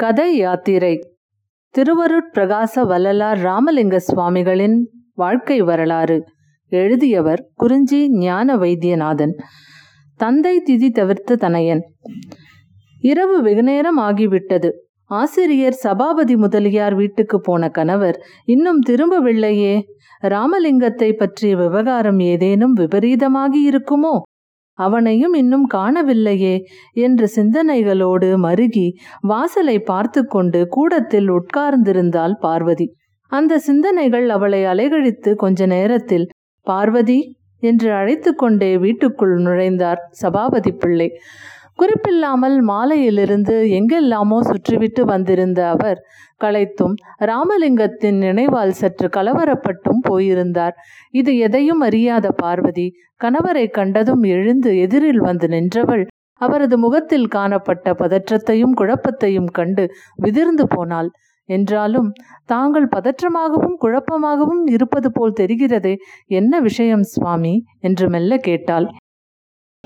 கதை யாத்திரை. திருவருட்பிரகாச வள்ளலார் ராமலிங்க சுவாமிகளின் வாழ்க்கை வரலாறு. எழுதியவர் குறிஞ்சி ஞான வைத்தியநாதன். தந்தை திதி தவிர்த்த தனையன். இரவு வெகுநேரம் ஆகிவிட்டது. ஆசிரியர் சபாபதி முதலியார் வீட்டுக்கு போன கணவர் இன்னும் திரும்பவில்லையே. ராமலிங்கத்தை பற்றிய விவகாரம் ஏதேனும் விபரீதமாகி இருக்குமோ? அவனையும் இன்னும் காணவில்லையே என்ற சிந்தனைகளோடு மருகி வாசலை பார்த்து கொண்டு கூடத்தில் உட்கார்ந்திருந்தாள் பார்வதி. அந்த சிந்தனைகள் அவளை அலைகழித்து கொஞ்ச நேரத்தில் பார்வதி என்று அழைத்து கொண்டே வீட்டுக்குள் நுழைந்தார் சபாபதி பிள்ளை. குறிப்பில்லாமல் மாலையிலிருந்து எங்கெல்லாமோ சுற்றிவிட்டு வந்திருந்த அவர் களைத்தும் ராமலிங்கத்தின் நினைவால் சற்று கலவரப்பட்டும் போயிருந்தார். இது எதையும் அறியாத பார்வதி கணவரை கண்டதும் எழுந்து எதிரில் வந்து நின்றவள் அவரது முகத்தில் காணப்பட்ட பதற்றத்தையும் குழப்பத்தையும் கண்டு விதிர்ந்து போனாள். என்றாலும் தாங்கள் பதற்றமாகவும் குழப்பமாகவும் இருப்பது போல் தெரிகிறதே என்ன விஷயம் சுவாமி? என்று மெல்ல கேட்டாள்.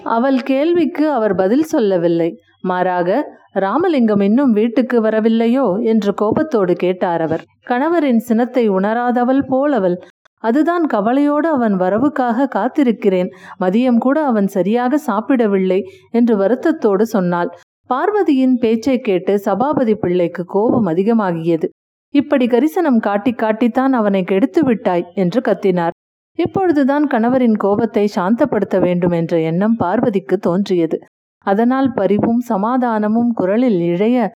அவள் கேள்விக்கு அவர் பதில் சொல்லவில்லை. மாறாக ராமலிங்கம் இன்னும் வீட்டுக்கு வரவில்லையோ? என்று கோபத்தோடு கேட்டார் அவர். கணவரின் சினத்தை உணராதவள் போலவள். அதுதான் கவலையோடு அவன் வரவுக்காக காத்திருக்கிறேன். மதியம் கூட அவன் சரியாக சாப்பிடவில்லை என்று வருத்தத்தோடு சொன்னாள். பார்வதியின் பேச்சை கேட்டு சபாபதி பிள்ளைக்கு கோபம் அதிகமாகியது. இப்படி கரிசனம் காட்டி காட்டித்தான் அவனை கெடுத்து விட்டாய் என்று கத்தினார். இப்பொழுதுதான் கணவரின் கோபத்தை சாந்தப்படுத்த வேண்டும் என்ற எண்ணம் பார்வதிக்கு தோன்றியது. அதனால் பரிவும் சமாதானமும் குரலில் இழைய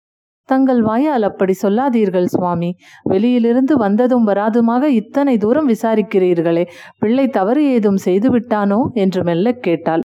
தங்கள் வாயால் அப்படி சொல்லாதீர்கள் சுவாமி. வெளியிலிருந்து வந்ததும் வராதுமாக இத்தனை தூரம் விசாரிக்கிறீர்களே பிள்ளை தவறு ஏதும் செய்துவிட்டானோ? என்று மெல்ல கேட்டாள்.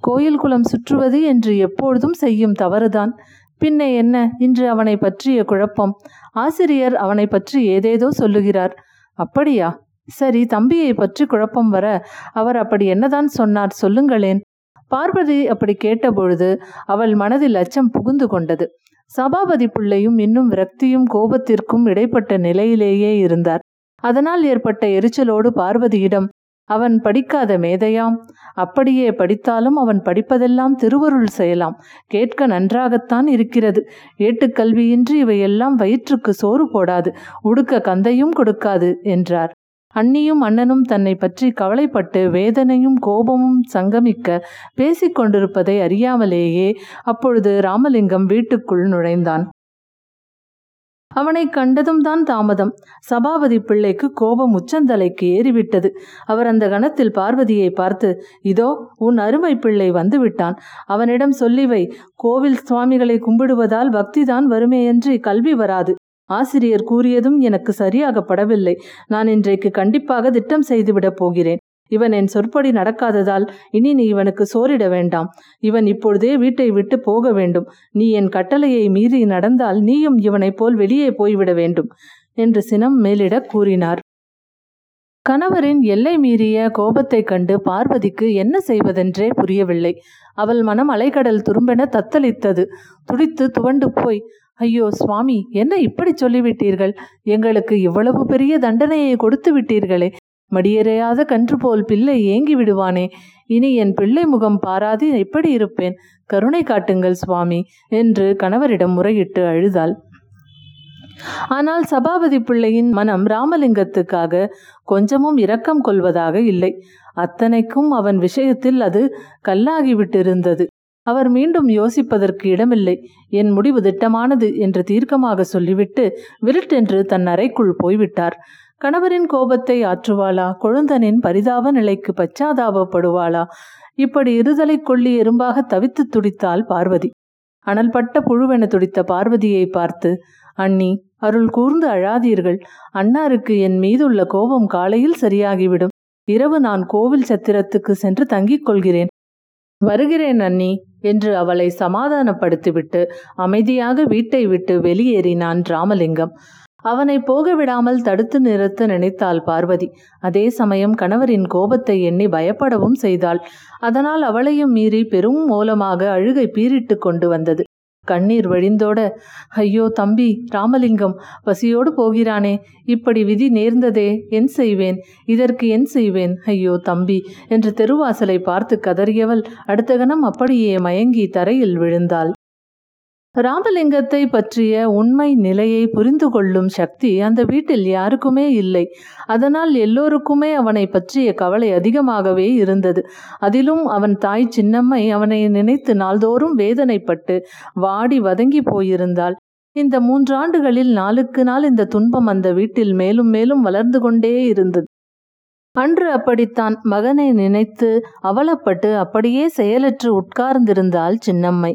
கோயில் குளம் சுற்றுவது என்று எப்பொழுதும் செய்யும் தவறுதான். பின்னே என்ன? இன்று அவனை பற்றிய குழப்பம். ஆசிரியர் அவனை பற்றி ஏதேதோ சொல்லுகிறார். அப்படியா? சரி தம்பியை பற்றி குழப்பம் வர அவர் அப்படி என்னதான் சொன்னார் சொல்லுங்களேன். பார்வதி அப்படி கேட்டபொழுது அவள் மனதில் அச்சம் புகுந்து கொண்டது. சபாபதி பிள்ளையும் இன்னும் விரக்தியும் கோபத்திற்கும் இடைப்பட்ட நிலையிலேயே இருந்தார். அதனால் ஏற்பட்ட எரிச்சலோடு பார்வதியிடம் அவன் படிக்காத மேதையாம். அப்படியே படித்தாலும் அவன் படிப்பதெல்லாம் திருவருள் செய்யலாம். கேட்க நன்றாகத்தான் இருக்கிறது. ஏட்டுக்கல்வியின்றி இவையெல்லாம் வயிற்றுக்கு சோறு போடாது. உடுக்க கந்தையும் கொடுக்காது என்றார். அண்ணியும் அண்ணனும் தன்னை பற்றி கவலைப்பட்டு வேதனையும் கோபமும் சங்கமிக்க பேசிக்கொண்டிருப்பதை அறியாமலேயே அப்பொழுது ராமலிங்கம் வீட்டுக்குள் நுழைந்தான். அவனை கண்டதும் தான் தாமதம். சபாபதி பிள்ளைக்கு கோபம் உச்சந்தலைக்கு ஏறிவிட்டது. அவர் அந்த கணத்தில் பார்வதியை பார்த்து இதோ உன் அருமை பிள்ளை வந்துவிட்டான். அவனிடம் சொல்லிவை கோவில் சுவாமிகளை கும்பிடுவதால் பக்திதான் வருமேயன்றி கல்வி வராது. ஆசிரியர் கூறியதும் எனக்கு சரியாகப்படவில்லை. நான் இன்றைக்கு கண்டிப்பாக திட்டம் செய்துவிடப் போகிறேன். இவன் என் சொற்படி நடக்காததால் இனி நீ இவனுக்கு சோறிட வேண்டாம். இவன் இப்பொழுதே வீட்டை விட்டு போக வேண்டும். நீ என் கட்டளையை மீறி நடந்தால் நீயும் இவனைப் போல் வெளியே போய்விட வேண்டும் என்று சினம் மேலிட கூறினார். கணவரின் எல்லை மீறிய கோபத்தைக் கண்டு பார்வதிக்கு என்ன செய்வதென்றே புரியவில்லை. அவள் மனம் அலைக்கடல் துரும்பென தத்தளித்தது. துடித்து துவண்டு போய் ஐயோ சுவாமி என்ன இப்படி சொல்லிவிட்டீர்கள்? எங்களுக்கு இவ்வளவு பெரிய தண்டனையை கொடுத்து விட்டீர்களே. மடியறையாத கன்று போல் பிள்ளை ஏங்கி விடுவானே. இனி என் பிள்ளை முகம் பாராது எப்படி இருப்பேன். கருணை காட்டுங்கள் சுவாமி என்று கணவரிடம் முறையிட்டு அழுதாள். ஆனால் சபாபதி பிள்ளையின் மனம் ராமலிங்கத்துக்காக கொஞ்சமும் இரக்கம் கொள்வதாக இல்லை. அத்தனைக்கும் அவன் விஷயத்தில் அது கல்லாகிவிட்டிருந்தது அவர் மீண்டும் யோசிப்பதற்கு இடமில்லை. என் முடிவு திட்டமானது என்று தீர்க்கமாக சொல்லிவிட்டு விருட்டென்று தன் அறைக்குள் போய்விட்டார். கணவரின் கோபத்தை ஆற்றுவாளா? கொழுந்தனின் பரிதாப நிலைக்கு பச்சாதாபப்படுவாளா? இப்படி இருதலை கொள்ளி எறும்பாக தவித்து துடித்தாள் பார்வதி. அனல்பட்ட புழுவென துடித்த பார்வதியை பார்த்து அண்ணி அருள் கூர்ந்து அழாதீர்கள். அன்னாருக்கு என் மீதுள்ள கோபம் காலையில் சரியாகிவிடும். இரவு நான் கோவில் சத்திரத்துக்கு சென்று தங்கிக் கொள்கிறேன். வருகிறேன் அண்ணி என்று அவளை சமாதானப்படுத்திவிட்டு அமைதியாக வீட்டை விட்டு வெளியேறினான் ராமலிங்கம். அவனை போக விடாமல் தடுத்து நிறுத்த நினைத்தாள் பார்வதி. அதே சமயம் கணவரின் கோபத்தை எண்ணி பயப்படவும் செய்தாள். அதனால் அவளையும் மீறி பெரும் மூலமாக அழுகை பீரிட்டு கொண்டு வந்தது. கண்ணீர் வழிந்தோட ஐயோ தம்பி ராமலிங்கம் பசியோடு போகிறானே இப்படி விதி நேர்ந்ததே என் செய்வேன் இதற்கு என் செய்வேன் ஐயோ தம்பி என்று தெருவாசலை பார்த்து கதறியவள் அடுத்த கணம் அப்படியே மயங்கி தரையில் விழுந்தாள். ராமலிங்கத்தை பற்றிய உண்மை நிலையை புரிந்து கொள்ளும் சக்தி அந்த வீட்டில் யாருக்குமே இல்லை. அதனால் எல்லோருக்குமே அவனை பற்றிய கவலை அதிகமாகவே இருந்தது. அதிலும் அவன் தாய் சின்னம்மை அவனை நினைத்து நாள்தோறும் வேதனைப்பட்டு வாடி வதங்கி போயிருந்தாள். இந்த மூன்றாண்டுகளில் நாளுக்கு நாள் இந்த துன்பம் அந்த வீட்டில் மேலும் மேலும் வளர்ந்து கொண்டே இருந்தது. அன்று அப்படித்தான் மகனை நினைத்து அவலப்பட்டு அப்படியே செயலற்று உட்கார்ந்திருந்தாள் சின்னம்மை.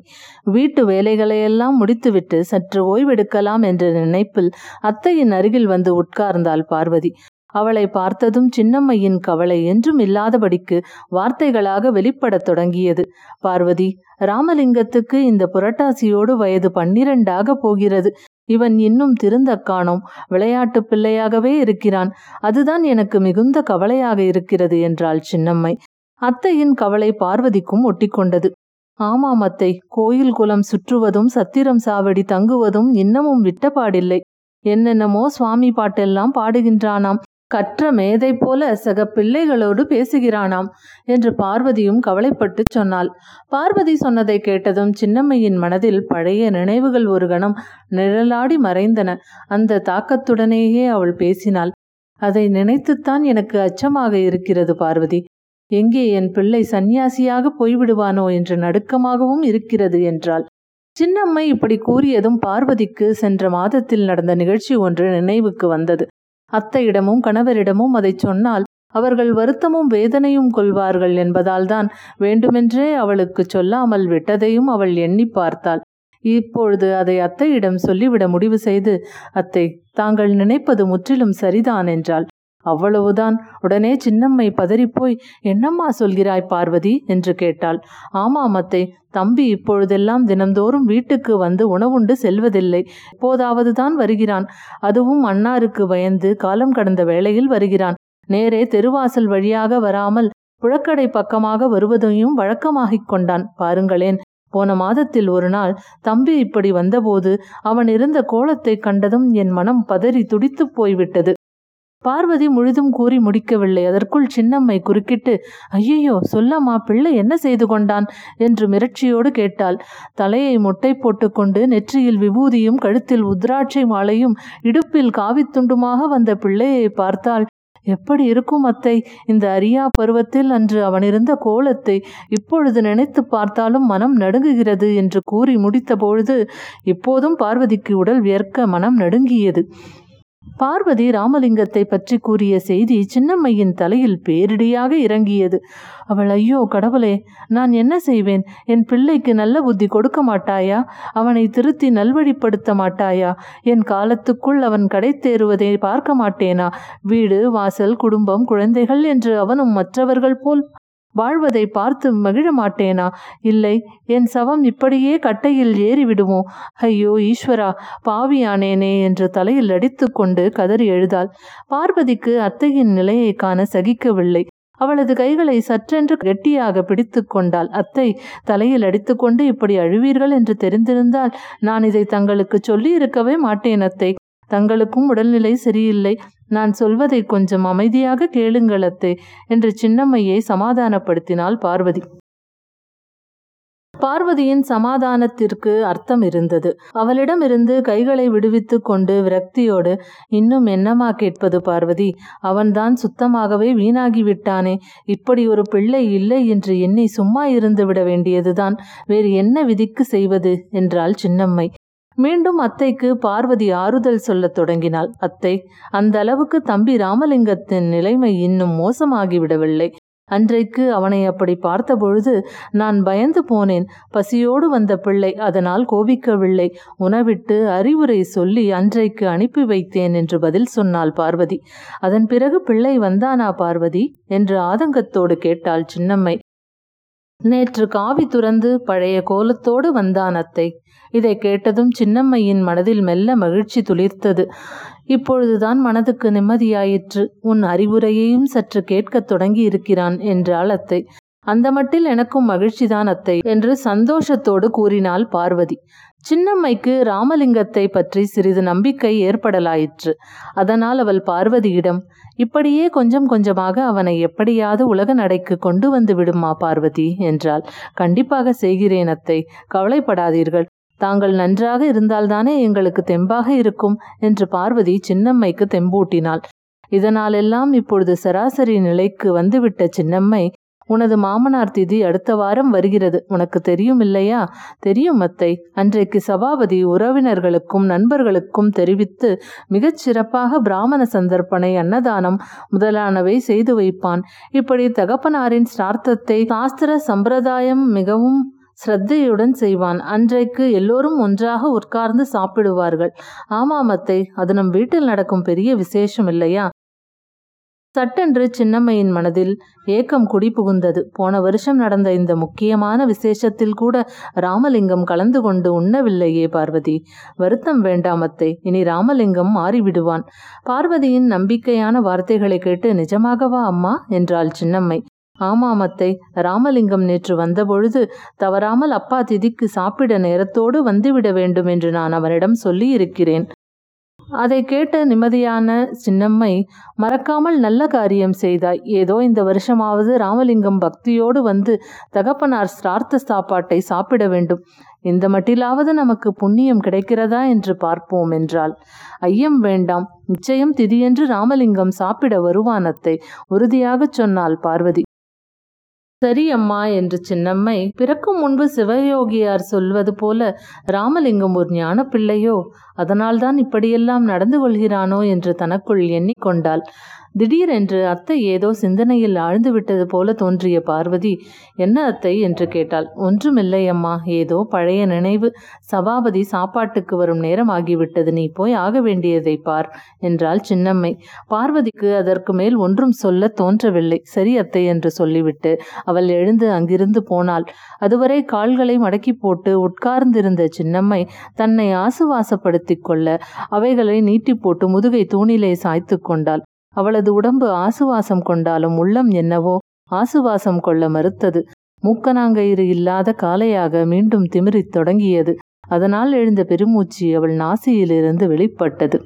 வீட்டு வேலைகளையெல்லாம் முடித்துவிட்டு சற்று ஓய்வெடுக்கலாம் என்ற நினைப்பில் அத்தையின் அருகில் வந்து உட்கார்ந்தாள் பார்வதி. அவளை பார்த்ததும் சின்னம்மையின் கவலை என்றும் இல்லாதபடிக்கு வார்த்தைகளாக வெளிப்படத் தொடங்கியது. பார்வதி ராமலிங்கத்துக்கு இந்த புரட்டாசியோடு வயது பன்னிரண்டாக போகிறது. இவன் இன்னும் திருந்த காணோம். விளையாட்டு பிள்ளையாகவே இருக்கிறான். அதுதான் எனக்கு மிகுந்த கவலையாக இருக்கிறது என்றாள் சின்னம்மை. அத்தையின் கவலை பார்வதிக்கும் ஒட்டிக்கொண்டது. ஆமாம் அத்தை கோயில் குலம் சுற்றுவதும் சத்திரம் சாவடி தங்குவதும் இன்னமும் விட்டபாடில்லை. என்னென்னமோ சுவாமி பாட்டெல்லாம் பாடுகின்றானாம். கற்ற மேதை போல சக பிள்ளைகளோடு பேசுகிறானாம் என்று பார்வதியும் கவலைப்பட்டு சொன்னாள். பார்வதி சொன்னதை கேட்டதும் சின்னம்மையின் மனதில் பழைய நினைவுகள் ஒரு கணம் நிழலாடி மறைந்தன. அந்த தாக்கத்துடனேயே அவள் பேசினாள். அதை நினைத்துத்தான் எனக்கு அச்சமாக இருக்கிறது பார்வதி. எங்கே என் பிள்ளை சந்நியாசியாக போய்விடுவானோ என்று நடுக்கமாகவும் இருக்கிறது என்றாள். சின்னம்மை இப்படி கூறியதும் பார்வதிக்கு சென்ற மாதத்தில் நடந்த நிகழ்ச்சி ஒன்று நினைவுக்கு வந்தது. அத்தையிடமும் கணவரிடமும் அதை சொன்னால் அவர்கள் வருத்தமும் வேதனையும் கொள்வார்கள் என்பதால்தான் வேண்டுமென்றே அவளுக்கு சொல்லாமல் விட்டதையும் அவள் எண்ணி பார்த்தாள். இப்பொழுது அதை அத்தையிடம் சொல்லிவிட முடிவு செய்து அத்தை தாங்கள் நினைப்பது முற்றிலும் சரிதான் என்றாள். அவ்வளவுதான். உடனே சின்னம்மை பதறிப்போய் என்னம்மா சொல்கிறாய் பார்வதி? என்று கேட்டாள். ஆமாம் அத்தை தம்பி இப்பொழுதெல்லாம் தினந்தோறும் வீட்டுக்கு வந்து உணவுண்டு செல்வதில்லை. எப்போதாவது தான் வருகிறான். அதுவும் அன்னாருக்கு பயந்து காலம் கடந்த வேளையில் வருகிறான். நேரே தெருவாசல் வழியாக வராமல் புழக்கடை பக்கமாக வருவதையும் வழக்கமாகிக் கொண்டான். பாருங்களேன் போன மாதத்தில் ஒரு நாள் தம்பி இப்படி வந்தபோது அவன் இருந்த கோலத்தை கண்டதும் என் மனம் பதறி துடித்துப் போய்விட்டது. பார்வதி முழுதும் கூறி முடிக்கவில்லை. அதற்குள் சின்னம்மை குறுக்கிட்டு ஐயையோ சொல்லம்மா பிள்ளை என்ன செய்து கொண்டான்? என்று மிரட்சியோடு கேட்டாள். தலையை மொட்டை போட்டுக்கொண்டு நெற்றியில் விபூதியும் கழுத்தில் உத்ராட்சை மாலையும் இடுப்பில் காவித்துண்டுமாக வந்த பிள்ளையை பார்த்தாள். எப்படி இருக்கும் அத்தை? இந்த அரியா பருவத்தில் அன்று அவனிருந்த கோலத்தை இப்பொழுது நினைத்து பார்த்தாலும் மனம் நடுங்குகிறது என்று கூறி முடித்த பொழுது இப்போதும் பார்வதிக்கு உடல் வியர்க்க மனம் நடுங்கியது. பார்வதி ராமலிங்கத்தை பற்றி கூறிய செய்தி சின்னம்மையின் தலையில் பேரிடியாக இறங்கியது. அவள் ஐயோ கடவுளே நான் என்ன செய்வேன்? என் பிள்ளைக்கு நல்ல புத்தி கொடுக்க மாட்டாயா? அவனை திருத்தி நல்வழிப்படுத்த மாட்டாயா? என் காலத்துக்குள் அவன் கடை தேறுவதை பார்க்க மாட்டேனா? வீடு வாசல் குடும்பம் குழந்தைகள் என்று அவனும் மற்றவர்கள் போல் வாழ்வதை பார்த்து மகிழ மாட்டேனா? இல்லை என் சவம் இப்படியே கட்டையில் ஏறிவிடுமோ? ஐயோ ஈஸ்வரா பாவியானேனே என்று தலையில் அடித்துக்கொண்டு கதறி எழுதாள். பார்வதிக்கு அத்தையின் நிலையை காண சகிக்கவில்லை. அவளது கைகளை சற்றென்று கெட்டியாக பிடித்து கொண்டாள். அத்தை தலையில் அடித்துக்கொண்டு இப்படி அழுவீர்கள் என்று தெரிந்திருந்தால் நான் இதை தங்களுக்கு சொல்லியிருக்கவே மாட்டேன் அத்தை. தங்களுக்கும் உடல்நிலை சரியில்லை. நான் சொல்வதை கொஞ்சம் அமைதியாக கேளுங்கள் அத்தை என்று சின்னம்மையை சமாதானப்படுத்தினாள் பார்வதி. பார்வதியின் சமாதானத்திற்கு அர்த்தம் இருந்தது. அவளிடமிருந்து கைகளை விடுவித்து கொண்டு விரக்தியோடு இன்னும் என்னமா கேட்பது பார்வதி? அவன்தான் சுத்தமாகவே வீணாகி விட்டானே இப்படி ஒரு பிள்ளை இல்லை என்று எண்ணி சும்மா இருந்து விட வேண்டியதுதான். வேறு என்ன விதிக்கு செய்வது? என்றாள் சின்னம்மை. மீண்டும் அத்தைக்கு பார்வதி ஆறுதல் சொல்லத் தொடங்கினாள். அத்தை அந்த அளவுக்கு தம்பி ராமலிங்கத்தின் நிலைமை இன்னும் மோசமாகிவிடவில்லை. அன்றைக்கு அவனை அப்படி பார்த்தபொழுது நான் பயந்து போனேன். பசியோடு வந்த பிள்ளை அதனால் கோபிக்கவில்லை. உணவிட்டு அறிவுரை சொல்லி அன்றைக்கு அனுப்பி வைத்தேன் என்று பதில் சொன்னாள் பார்வதி. அதன் பிறகு பிள்ளை வந்தானா பார்வதி? என்று ஆதங்கத்தோடு கேட்டாள் சின்னம்மை. நேற்று காவி துறந்து பழைய கோலத்தோடு வந்தான் அத்தை. இதை கேட்டதும் சின்னம்மையின் மனதில் மெல்ல மகிழ்ச்சி துளிர்த்தது. இப்பொழுதுதான் மனதுக்கு நிம்மதியாயிற்று. உன் அறிவுரையையும் சற்று கேட்கத் தொடங்கி இருக்கிறான் என்றாள் அத்தை. அந்த மட்டில் எனக்கும் மகிழ்ச்சிதான் அத்தை என்று சந்தோஷத்தோடு கூறினாள் பார்வதி. சின்னம்மைக்கு ராமலிங்கத்தை பற்றி சிறிது நம்பிக்கை ஏற்படலாயிற்று. அதனால் அவள் பார்வதியிடம் இப்படியே கொஞ்சம் கொஞ்சமாக அவனை எப்படியாவது உலக நடைக்கு கொண்டு வந்து விடுமா பார்வதி? என்றாள். கண்டிப்பாக செய்கிறேன் அத்தை. கவலைப்படாதீர்கள். தாங்கள் நன்றாக இருந்தால்தானே எங்களுக்கு தெம்பாக இருக்கும் என்று பார்வதி சின்னம்மைக்கு தெம்பூட்டினாள். இதனாலெல்லாம் இப்பொழுது சராசரி நிலைக்கு வந்துவிட்ட சின்னம்மை உனது மாமனார் திதி அடுத்த வாரம் வருகிறது. உனக்கு தெரியும் இல்லையா? தெரியும் அத்தை. அன்றைக்கு சபாபதி உறவினர்களுக்கும் நண்பர்களுக்கும் தெரிவித்து மிகச் சிறப்பாக பிராமண சந்தர்ப்பணை அன்னதானம் முதலானவை செய்து வைப்பான். இப்படி தகப்பனாரின் ஸ்ரார்த்தத்தை சாஸ்திர சம்பிரதாயம் மிகவும் ஸ்ரத்தையுடன் செய்வான். அன்றைக்கு எல்லோரும் ஒன்றாக உட்கார்ந்து சாப்பிடுவார்கள். ஆமாமத்தை அது நம் வீட்டில் நடக்கும் பெரிய விசேஷம் இல்லையா? சட்டென்று சின்னம்மையின் மனதில் ஏக்கம் குடி புகுந்தது போன வருஷம் நடந்த இந்த முக்கியமான விசேஷத்தில் கூட ராமலிங்கம் கலந்து கொண்டு உண்ணவில்லையே பார்வதி. வருத்தம் வேண்டாம் அத்தை இனி ராமலிங்கம் மாறிவிடுவான். பார்வதியின் நம்பிக்கையான வார்த்தைகளை கேட்டு நிஜமாகவா அம்மா? என்றாள் சின்னம்மை. ஆமாம் அத்தை ராமலிங்கம் நேற்று வந்தபொழுது தவறாமல் அப்பா திதிக்கு சாப்பிட நேரத்தோடு வந்துவிட வேண்டும் என்று நான் அவனிடம் சொல்லியிருக்கிறேன். அதை கேட்ட நிம்மதியான சின்னம்மை மறக்காமல் நல்ல காரியம் செய்தாய். ஏதோ இந்த வருஷமாவது ராமலிங்கம் பக்தியோடு வந்து தகப்பனார் ஸ்ரார்த்த சாப்பாட்டை சாப்பிட வேண்டும். இந்த மட்டிலாவது நமக்கு புண்ணியம் கிடைக்கிறதா என்று பார்ப்போம் என்றாள். ஐயம் வேண்டாம் நிச்சயம் திதியென்று ராமலிங்கம் சாப்பிட வருவானத்தை உறுதியாகச் சொன்னாள் பார்வதி. சரி அம்மா என்று சின்னம்மை பிறக்கும் முன்பு சிவயோகியார் சொல்வது போல ராமலிங்கம் ஒரு ஞான பிள்ளையோ அதனால்தான் இப்படியெல்லாம் நடந்து கொள்கிறானோ என்று தனக்குள் எண்ணிக்கொண்டாள். திடீரென்று அத்தை ஏதோ சிந்தனையில் ஆழ்ந்து விட்டது போல தோன்றிய பார்வதி என்ன அத்தை? என்று கேட்டாள். ஒன்றுமில்லை அம்மா. ஏதோ பழைய நினைவு. சபாபதி சாப்பாட்டுக்கு வரும் நேரம் ஆகிவிட்டது. நீ போய் ஆக வேண்டியதை பார் என்றாள் சின்னம்மை. பார்வதிக்கு அதற்கு மேல் ஒன்றும் சொல்ல தோன்றவில்லை. சரி அத்தை என்று சொல்லிவிட்டு அவள் எழுந்து அங்கிருந்து போனாள். அதுவரை கால்களை மடக்கி போட்டு உட்கார்ந்திருந்த சின்னம்மை தன்னை ஆசுவாசப்படுத்தி கொள்ள அவைகளை நீட்டி போட்டு முதுகை தூணிலே சாய்த்து கொண்டாள். அவளது உடம்பு ஆசுவாசம் கொண்டாலும் உள்ளம் என்னவோ ஆசுவாசம் கொள்ள மறுத்தது. மூக்கனாங்கயிறு இல்லாத காலையாக மீண்டும் திமிரித் தொடங்கியது. அதனால் எழுந்த பெருமூச்சு அவள் நாசியிலிருந்து வெளிப்பட்டது.